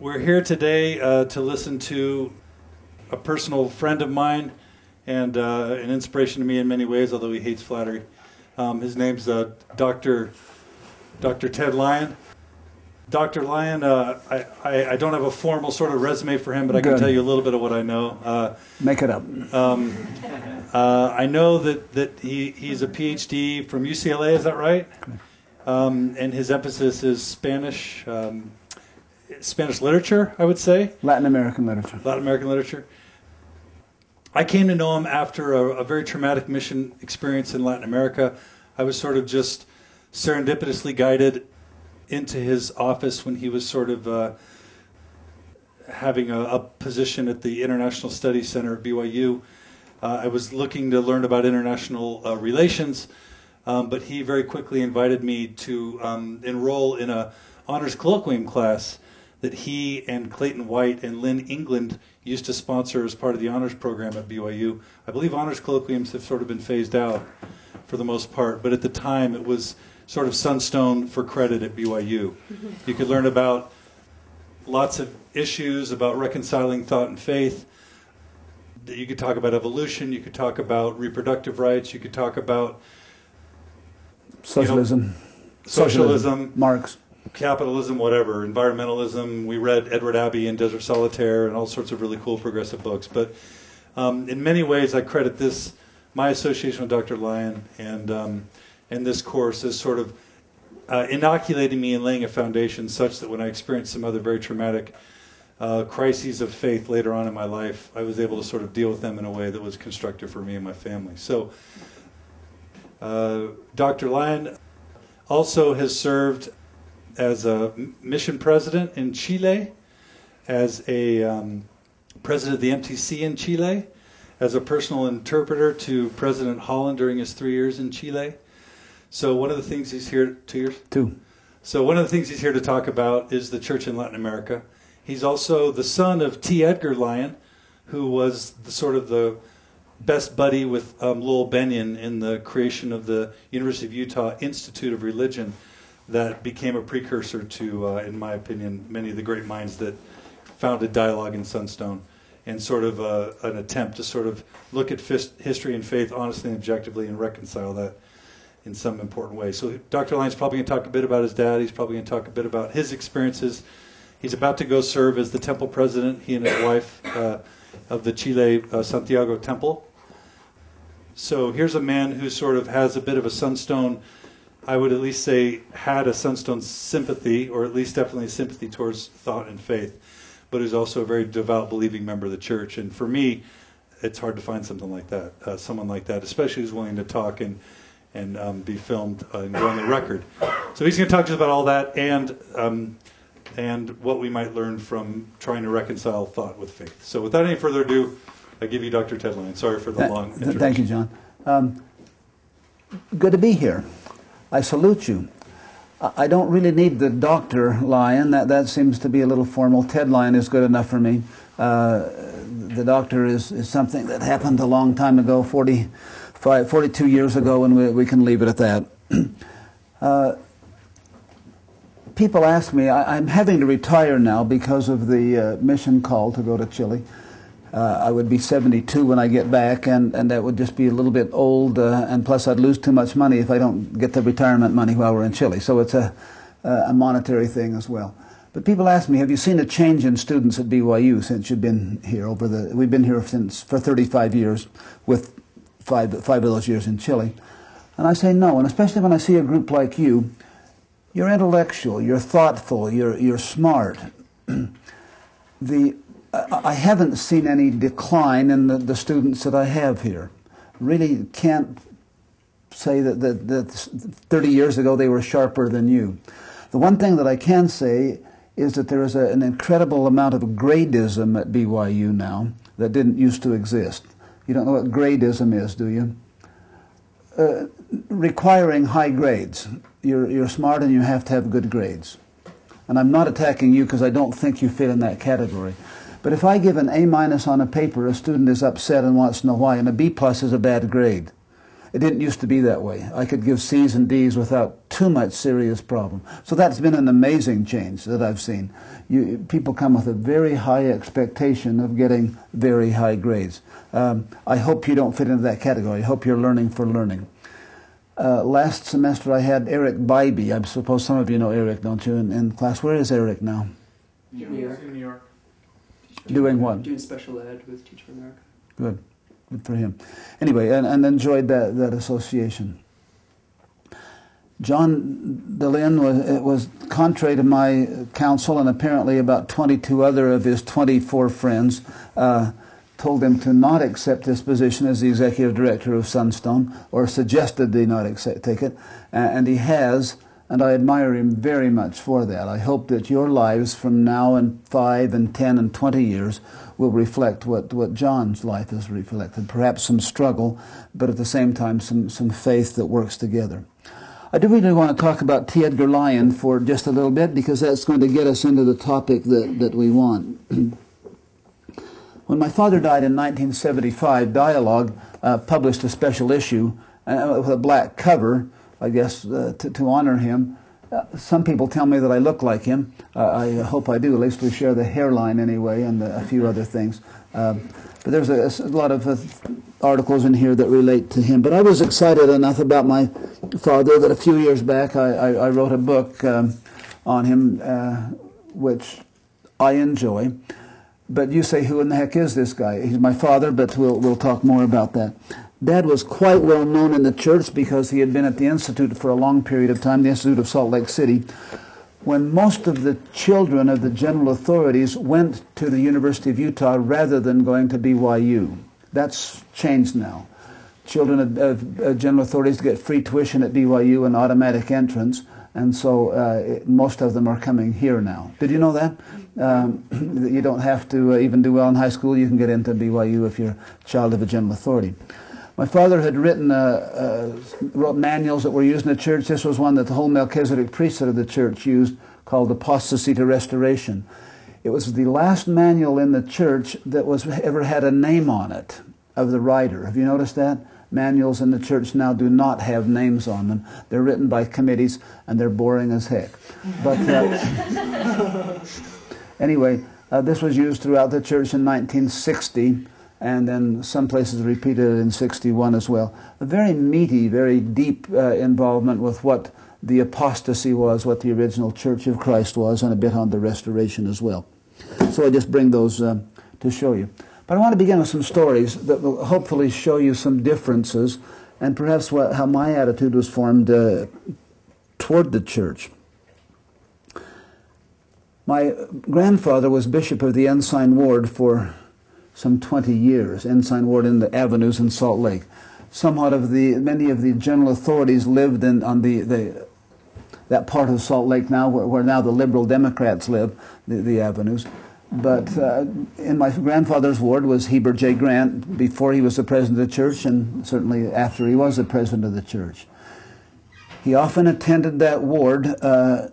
we're here today uh, to listen to a personal friend of mine and uh, an inspiration to me in many ways, although he hates flattery. Um, his name's uh, Dr. Dr. Ted Lyon. Dr. Lyon, uh, I, I, I, don't have a formal sort of resume for him, but I can tell you a little bit of what I know. Uh, Make it up. um, uh, I know that, that he, he's a PhD from UCLA, is that right? Um, and his emphasis is Spanish, um, Spanish literature, I would say, Latin American literature. Latin American literature. I came to know him after a, a very traumatic mission experience in Latin America. I was sort of just serendipitously guided into his office when he was sort of uh, having a, a, position at the International Studies Center at BYU. Uh, I was looking to learn about international uh, relations, um, but he very quickly invited me to um, enroll in a honors colloquium class that he and Clayton White and Lynn England used to sponsor as part of the honors program at BYU. I believe honors colloquiums have sort of been phased out for the most part, but at the time it was sort of sunstone for credit at BYU. You could learn about lots of issues about reconciling thought and faith. You could talk about evolution, you could talk about reproductive rights, you could talk about Socialism. You know, socialism, Marx. Capitalism, whatever, environmentalism. We read Edward Abbey and Desert Solitaire and all sorts of really cool progressive books. But um, in many ways, I credit this, my association with Dr. Lyon and, um, and this course as sort of uh, inoculating me and laying a foundation such that when I experienced some other very traumatic uh, crises of faith later on in my life, I was able to sort of deal with them in a way that was constructive for me and my family. So, uh, Dr. Lyon also has served as a mission president in Chile, as a um, president of the MTC in Chile, as a personal interpreter to President Holland during his three years in Chile. So one of the things he's here two years two. So one of the things he's here to talk about is the church in Latin America. He's also the son of T. Edgar Lyon, who was the sort of the best buddy with um, Lowell Bennion in the creation of the University of Utah Institute of Religion that became a precursor to, uh, in my opinion, many of the great minds that founded Dialogue in Sunstone, and sort of uh, an attempt to sort of look at fis- history and faith honestly and objectively and reconcile that in some important way. So Dr. Lyon's probably going to talk a bit about his dad. He's probably going to talk a bit about his experiences. He's about to go serve as the temple president, he and his wife, uh, of the Chile uh, Santiago Temple. So here's a man who sort of has a bit of a sunstone, I would at least say had a sunstone sympathy, or at least definitely a sympathy towards thought and faith, but who's also a very devout, believing member of the church. And for me, it's hard to find something like that, uh, someone like that, especially who's willing to talk and and um, be filmed uh, and go on the record. So he's going to talk to us about all that and um, and what we might learn from trying to reconcile thought with faith. So without any further ado, I give you Dr. Ted Lyon. Sorry for the Th- long th- Thank you, John. Um, good to be here. I salute you. I don't really need the Doctor Lyon. That that seems to be a little formal. Ted Lyon is good enough for me. Uh, the Doctor is, is something that happened a long time ago, 45, 42 years ago, and we, we can leave it at that. uh, people ask me, I, am having to retire now because of the uh, mission call to go to Chile. Uh, I would be 72 when I get back, and, and that would just be a little bit old, uh, and plus I'd lose too much money if I don't get the retirement money while we're in Chile. So it's a, a monetary thing as well. But people ask me, have you seen a change in students at BYU since you've been here over the, we've been here since, for 35 years with five, five of those years in Chile. And I say no, and especially when I see a group like you, you're intellectual, you're thoughtful, you're, you're smart. the, I haven't seen any decline in the, the students that I have here. Really can't say that, that, that 30 years ago they were sharper than you. The one thing that I can say is that there is a, an incredible amount of gradism at BYU now that didn't used to exist. You don't know what gradism is, do you? Uh, requiring high grades. You're, you're smart and you have to have good grades. And I'm not attacking you because I don't think you fit in that category. But if I give an A minus on a paper, a student is upset and wants to know why, and a B plus is a bad grade. It didn't used to be that way. I could give C's and D's without too much serious problem. So that's been an amazing change that I've seen. you, people come with a very high expectation of getting very high grades. Um, I hope you don't fit into that category. I hope you're learning for learning. Uh, last semester I had Eric Bybee. I suppose some of you know Eric, don't you, in, in class? Where is Eric now? New York. New York. Doing what? Doing special ed with Teach for America. Good. Good for him. Anyway, and, and enjoyed that, that association. John Dehlin was, it was contrary to my counsel and apparently about 22 other of his 24 friends, uh, told him to not accept this position as the executive director of Sunstone, or suggested they not accept, take it, and he has, and I admire him very much for that. I hope that your lives from now and five and ten and twenty years will reflect what, what John's life has reflected. Perhaps some struggle, but at the same time some, some faith that works together. I do really want to talk about T. Edgar Lyon for just a little bit because that's going to get us into the topic that, that we want. when my father died in 1975, Dialogue uh, published a special issue uh, with a black cover, I guess, uh, to, to, honor him. Uh, some people tell me that I look like him. Uh, I hope I do. At least we share the hairline anyway and a few other things. Um, but there's a, a lot of uh, articles in here that relate to him. But I was excited enough about my father that a few years back I, I, I wrote a book um, on him, uh, which I enjoy. But you say, who in the heck is this guy? He's my father, but we'll, we'll talk more about that. Dad was quite well known in the church because he had been at the Institute for a long period of time, the Institute of Salt Lake City, when most of the children of the general authorities went to the University of Utah rather than going to BYU. That's changed now. Children of, general authorities get free tuition at BYU and automatic entrance, and so uh, it, most of them are coming here now. Did you know that? Um, you don't have to uh, even do well in high school. You can get into BYU if you're a child of a general authority. My father had written uh, uh, wrote manuals that were used in the church. This was one that the whole Melchizedek priesthood of the church used, called Apostasy to Restoration. It was the last manual in the church that was ever had a name on it of the writer. Have you noticed that? Manuals in the church now do not have names on them. They're written by committees and they're boring as heck. But uh, anyway, uh, this was used throughout the church in 1960 and then some places repeated it in 61 as well. A very meaty, very deep uh, involvement with what the apostasy was, what the original Church of Christ was, and a bit on the restoration as well. So I just bring those uh, to show you. But I want to begin with some stories that will hopefully show you some differences and perhaps what, how my attitude was formed uh, toward the church. My grandfather was bishop of the Ensign Ward for some 20 years, Ensign Ward in the avenues in Salt Lake. Somewhat of the, many of the general authorities lived in, on the, the that part of Salt Lake now, where, where now the liberal Democrats live, the, the avenues. But uh, in my grandfather's ward was Heber J. Grant before he was the president of the church, and certainly after he was the president of the church. He often attended that ward. Uh,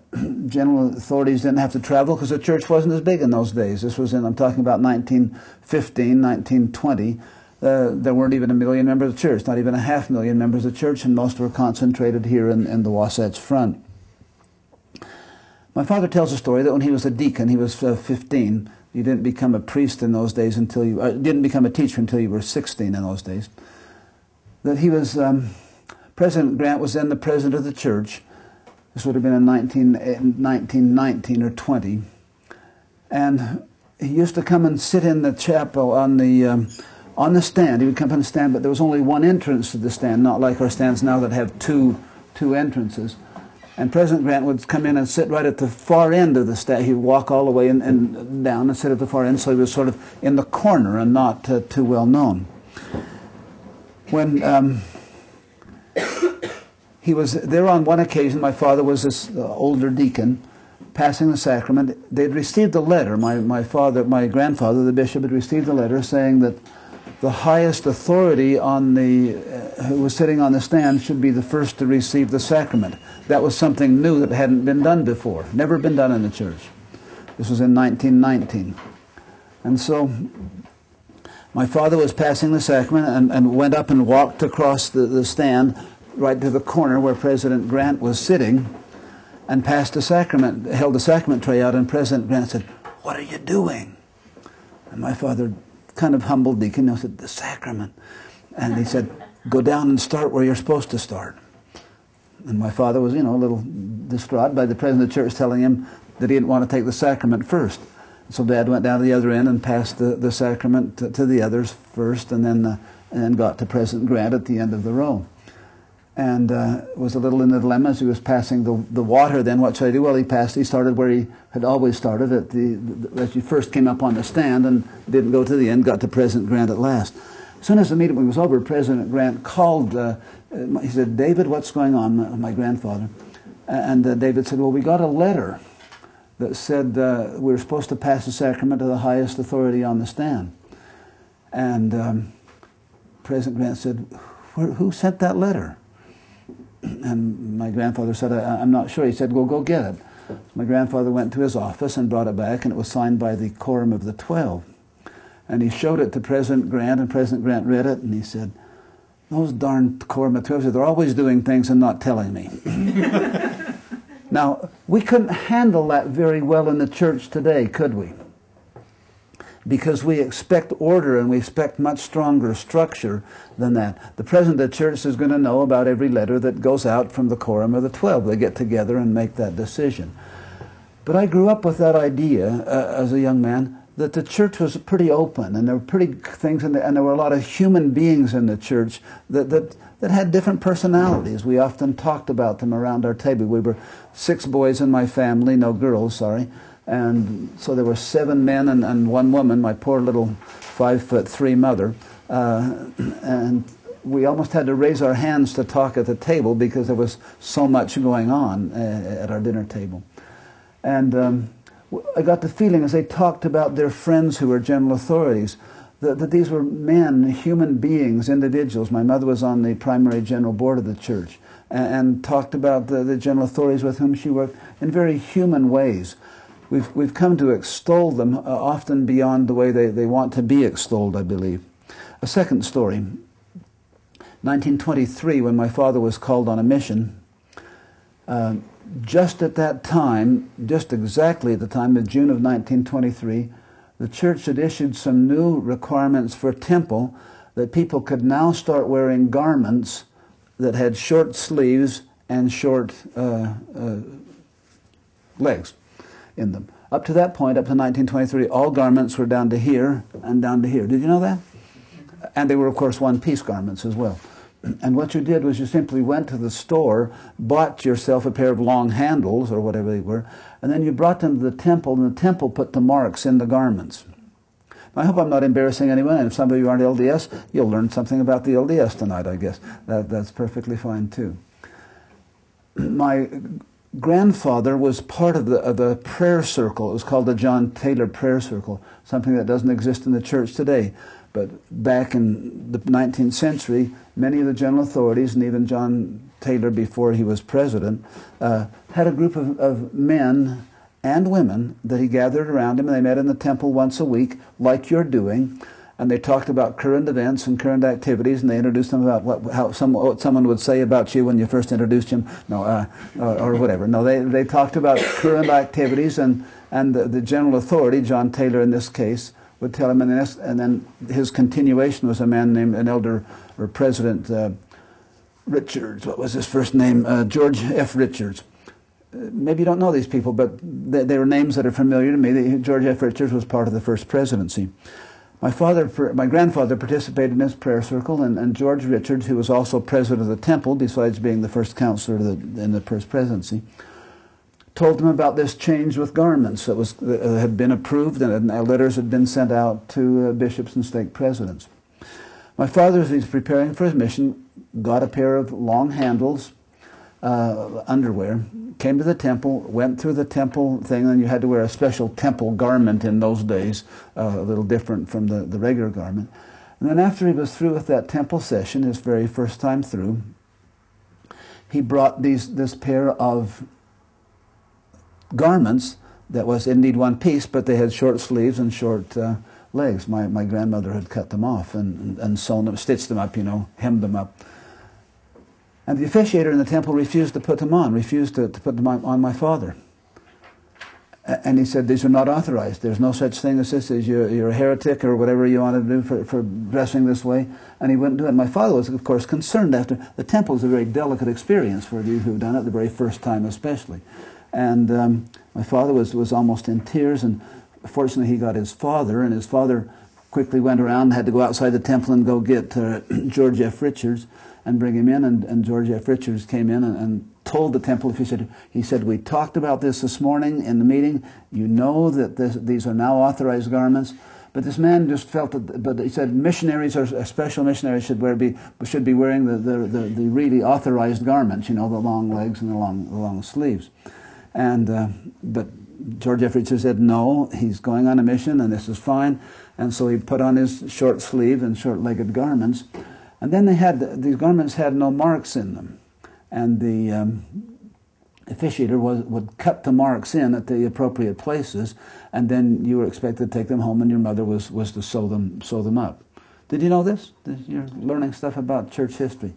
general authorities didn't have to travel because the church wasn't as big in those days. This was in, I'm talking about 1915, 1920. Uh, there weren't even a million members of the church, not even a half million members of the church, and most were concentrated here in, in the Wasatch Front. My father tells a story that when he was a deacon, he was uh, 15. You didn't become a priest in those days until you uh, didn't become a teacher until you were 16 in those days. That he was. Um, President Grant was then the president of the church. This would have been in 19, 1919 or 20. And he used to come and sit in the chapel on the, um, on the stand. He would come on the stand, but there was only one entrance to the stand, not like our stands now that have two, two entrances. And President Grant would come in and sit right at the far end of the stand. He'd walk all the way in, and down and sit at the far end, so he was sort of in the corner and not uh, too well known. When um, he was there on one occasion. My father was this uh, older deacon passing the sacrament. They'd received a letter. My, my father, my grandfather, the bishop, had received a letter saying that the highest authority on the uh, who was sitting on the stand should be the first to receive the sacrament. That was something new that hadn't been done before, never been done in the church. This was in 1919. And so my father was passing the sacrament and, and went up and walked across the, the stand right to the corner where President Grant was sitting. and passed a sacrament, held a sacrament tray out, and President Grant said, What are you doing? And my father, kind of humbled deacon, you said, The sacrament. And he said, Go down and start where you're supposed to start. And my father was, you know, a little distraught by the president of the church telling him that he didn't want to take the sacrament first. So Dad went down to the other end and passed the, the sacrament to, to the others first, and then uh, and then got to President Grant at the end of the row. And uh, was a little in a dilemma as he was passing the, the water. Then what should I do? Well, he passed. He started where he had always started at the, the as he first came up on the stand and didn't go to the end. Got to President Grant at last. As soon as the meeting was over, President Grant called. Uh, he said, "David, what's going on?" My, my grandfather, and uh, David said, "Well, we got a letter." that said uh, we were supposed to pass the sacrament to the highest authority on the stand. And um, President Grant said, Who sent that letter? And my grandfather said, I, am not sure. He said, Well, go get it. My grandfather went to his office and brought it back, and it was signed by the Quorum of the Twelve. And he showed it to President Grant, and President Grant read it, and he said, Those darn Quorum of the Twelve, they're always doing things and not telling me. Now, we couldn't handle that very well in the church today, could we? Because we expect order and we expect much stronger structure than that. The president of the church is going to know about every letter that goes out from the quorum of the 12. They get together and make that decision. But I grew up with that idea uh, as a young man that the church was pretty open and there were pretty things the, and there were a lot of human beings in the church that, that that had different personalities. We often talked about them around our table. We were six boys in my family, no girls, sorry. And so there were seven men and, and one woman, my poor little five foot three mother. Uh, and we almost had to raise our hands to talk at the table because there was so much going on uh, at our dinner table. And um, I got the feeling as they talked about their friends who were general authorities that, that these were men, human beings, individuals. My mother was on the primary general board of the church and, and talked about the, the general authorities with whom she worked in very human ways. We've, we've come to extol them uh, often beyond the way they, they want to be extolled, I believe. A second story 1923, when my father was called on a mission, uh, just at that time, just exactly at the time of June of 1923, the church had issued some new requirements for temple that people could now start wearing garments that had short sleeves and short uh, uh, legs in them. Up to that point, up to 1923, all garments were down to here and down to here. Did you know that? And they were, of course, one piece garments as well. And what you did was you simply went to the store, bought yourself a pair of long handles or whatever they were, and then you brought them to the temple, and the temple put the marks in the garments. I hope I'm not embarrassing anyone, and if some of you aren't LDS, you'll learn something about the LDS tonight, I guess. That, that's perfectly fine, too. My grandfather was part of the, of the prayer circle. It was called the John Taylor Prayer Circle, something that doesn't exist in the church today. But back in the 19th century, many of the general authorities, and even John Taylor before he was president, uh, had a group of, of men and women that he gathered around him, and they met in the temple once a week, like you're doing, and they talked about current events and current activities, and they introduced them about what, how some, what someone would say about you when you first introduced him, no, uh, or, or, whatever. No, they, they talked about current activities, and, and the, the general authority, John Taylor in this case, would tell him, and then, and then his continuation was a man named an elder or President uh, Richards. What was his first name? Uh, George F. Richards. Uh, maybe you don't know these people, but they, they were names that are familiar to me. George F. Richards was part of the first presidency. My father, my grandfather participated in this prayer circle, and, and George Richards, who was also president of the temple, besides being the first counselor the, in the first presidency, told them about this change with garments that was that had been approved, and letters had been sent out to uh, bishops and stake presidents. My father, as he's preparing for his mission, got a pair of long handles uh, underwear, came to the temple, went through the temple thing, and you had to wear a special temple garment in those days, uh, a little different from the, the regular garment. And then after he was through with that temple session, his very first time through, he brought these, this pair of garments that was indeed one piece, but they had short sleeves and short uh, legs. My, my grandmother had cut them off and, and, and sewn them, stitched them up, you know, hemmed them up. And the officiator in the temple refused to put them on, refused to, to put them on, my father. And he said, These are not authorized. There's no such thing as this. You're, you're a heretic or whatever you want to do for, for dressing this way. And he wouldn't do it. My father was, of course, concerned after. The temple is a very delicate experience for you who've done it, the very first time especially. And um, my father was, was almost in tears. And fortunately, he got his father. And his father quickly went around, had to go outside the temple and go get uh, George F. Richards and bring him in. And, and George F. Richards came in and, and told the temple official, he said, we talked about this this morning in the meeting. You know that this, these are now authorized garments. But this man just felt that, but he said missionaries or special missionaries should wear be should be wearing the, the, the, the really authorized garments, you know, the long legs and the long the long sleeves. And uh, but George F. Richards said no, he's going on a mission and this is fine. And so he put on his short sleeve and short legged garments. And then they had these garments had no marks in them and the um, officiator was, would cut the marks in at the appropriate places, and then you were expected to take them home, and your mother was, was to sew them, sew them up. Did you know this? You're learning stuff about church history.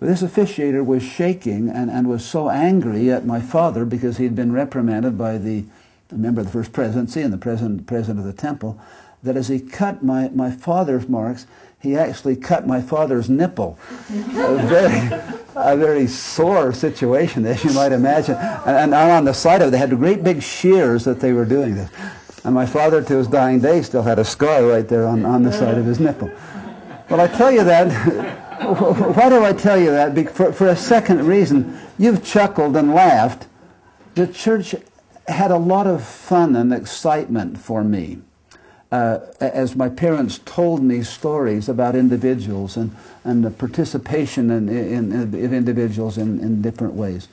This officiator was shaking and, and was so angry at my father because he'd been reprimanded by the member of the first presidency and the president, president of the temple that as he cut my, my father's marks, he actually cut my father's nipple. a, very, a very sore situation, as you might imagine. And, and on the side of it, they had great big shears that they were doing this. And my father, to his dying day, still had a scar right there on, on the side of his nipple. Well, I tell you that. why do I tell you that? For, for a second reason. You've chuckled and laughed. The church had a lot of fun and excitement for me uh, as my parents told me stories about individuals and, and the participation in, in, in, of individuals in, in different ways.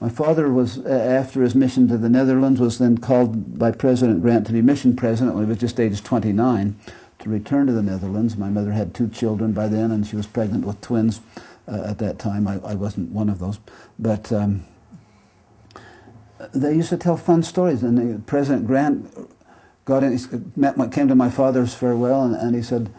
My father was, after his mission to the Netherlands, was then called by President Grant to be mission president when he was just age 29 to return to the Netherlands. My mother had two children by then, and she was pregnant with twins uh, at that time. I, I, wasn't one of those. But um, they used to tell fun stories, and the, President Grant in, met, came to my father's farewell, and, and he said,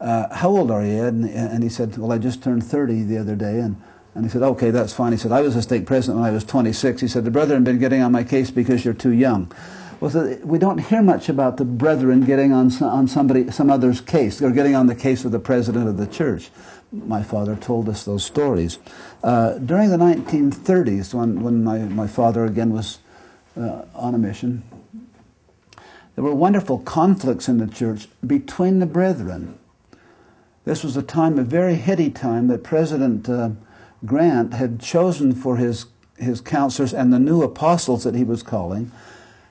uh, how old are you, Ed? And, and, he said, well, I just turned 30 the other day. And, and he said, okay, that's fine. He said, I was a stake president when I was 26. He said, the brethren been getting on my case because you're too young. Well, so we don't hear much about the brethren getting on, on somebody, some other's case, or getting on the case of the president of the church. My father told us those stories. Uh, during the 1930s, when, when my, my father again was uh, on a mission, there were wonderful conflicts in the church between the brethren. This was a time, a very heady time, that President uh, Grant had chosen for his, his counselors and the new apostles that he was calling,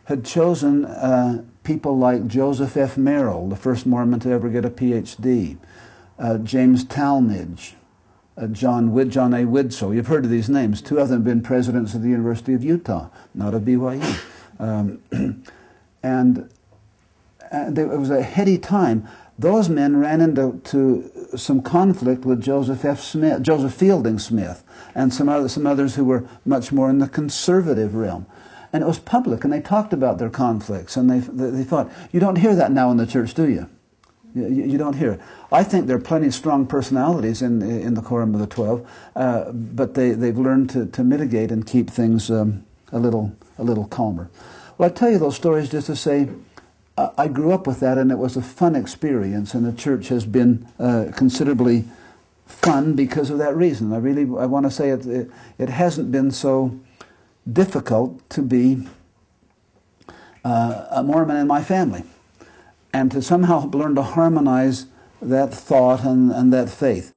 had chosen uh, people like Joseph F. Merrill, the first Mormon to ever get a PhD, uh, James Talmage, uh, John, Wid- John A. Widtsoe. You've heard of these names. Two of them have been presidents of the University of Utah, not of BYU. Um, and uh, there, it was a heady time. Those men ran into to some conflict with Joseph F. Smith, Joseph Fielding Smith, and some other, some others who were much more in the conservative realm. And it was public, and they talked about their conflicts, and they, they thought, you don't hear that now in the church, do you? You, you don't hear it. I think there are plenty of strong personalities in, in the Quorum of the Twelve, uh, but they, they've learned to, to mitigate and keep things um, a, little, a little calmer. Well, I tell you those stories just to say I grew up with that, and it was a fun experience, and the church has been uh, considerably fun because of that reason. I really I want to say it, it, it hasn't been so difficult to be uh, a Mormon in my family, and to somehow learn to harmonize that thought and, and that faith.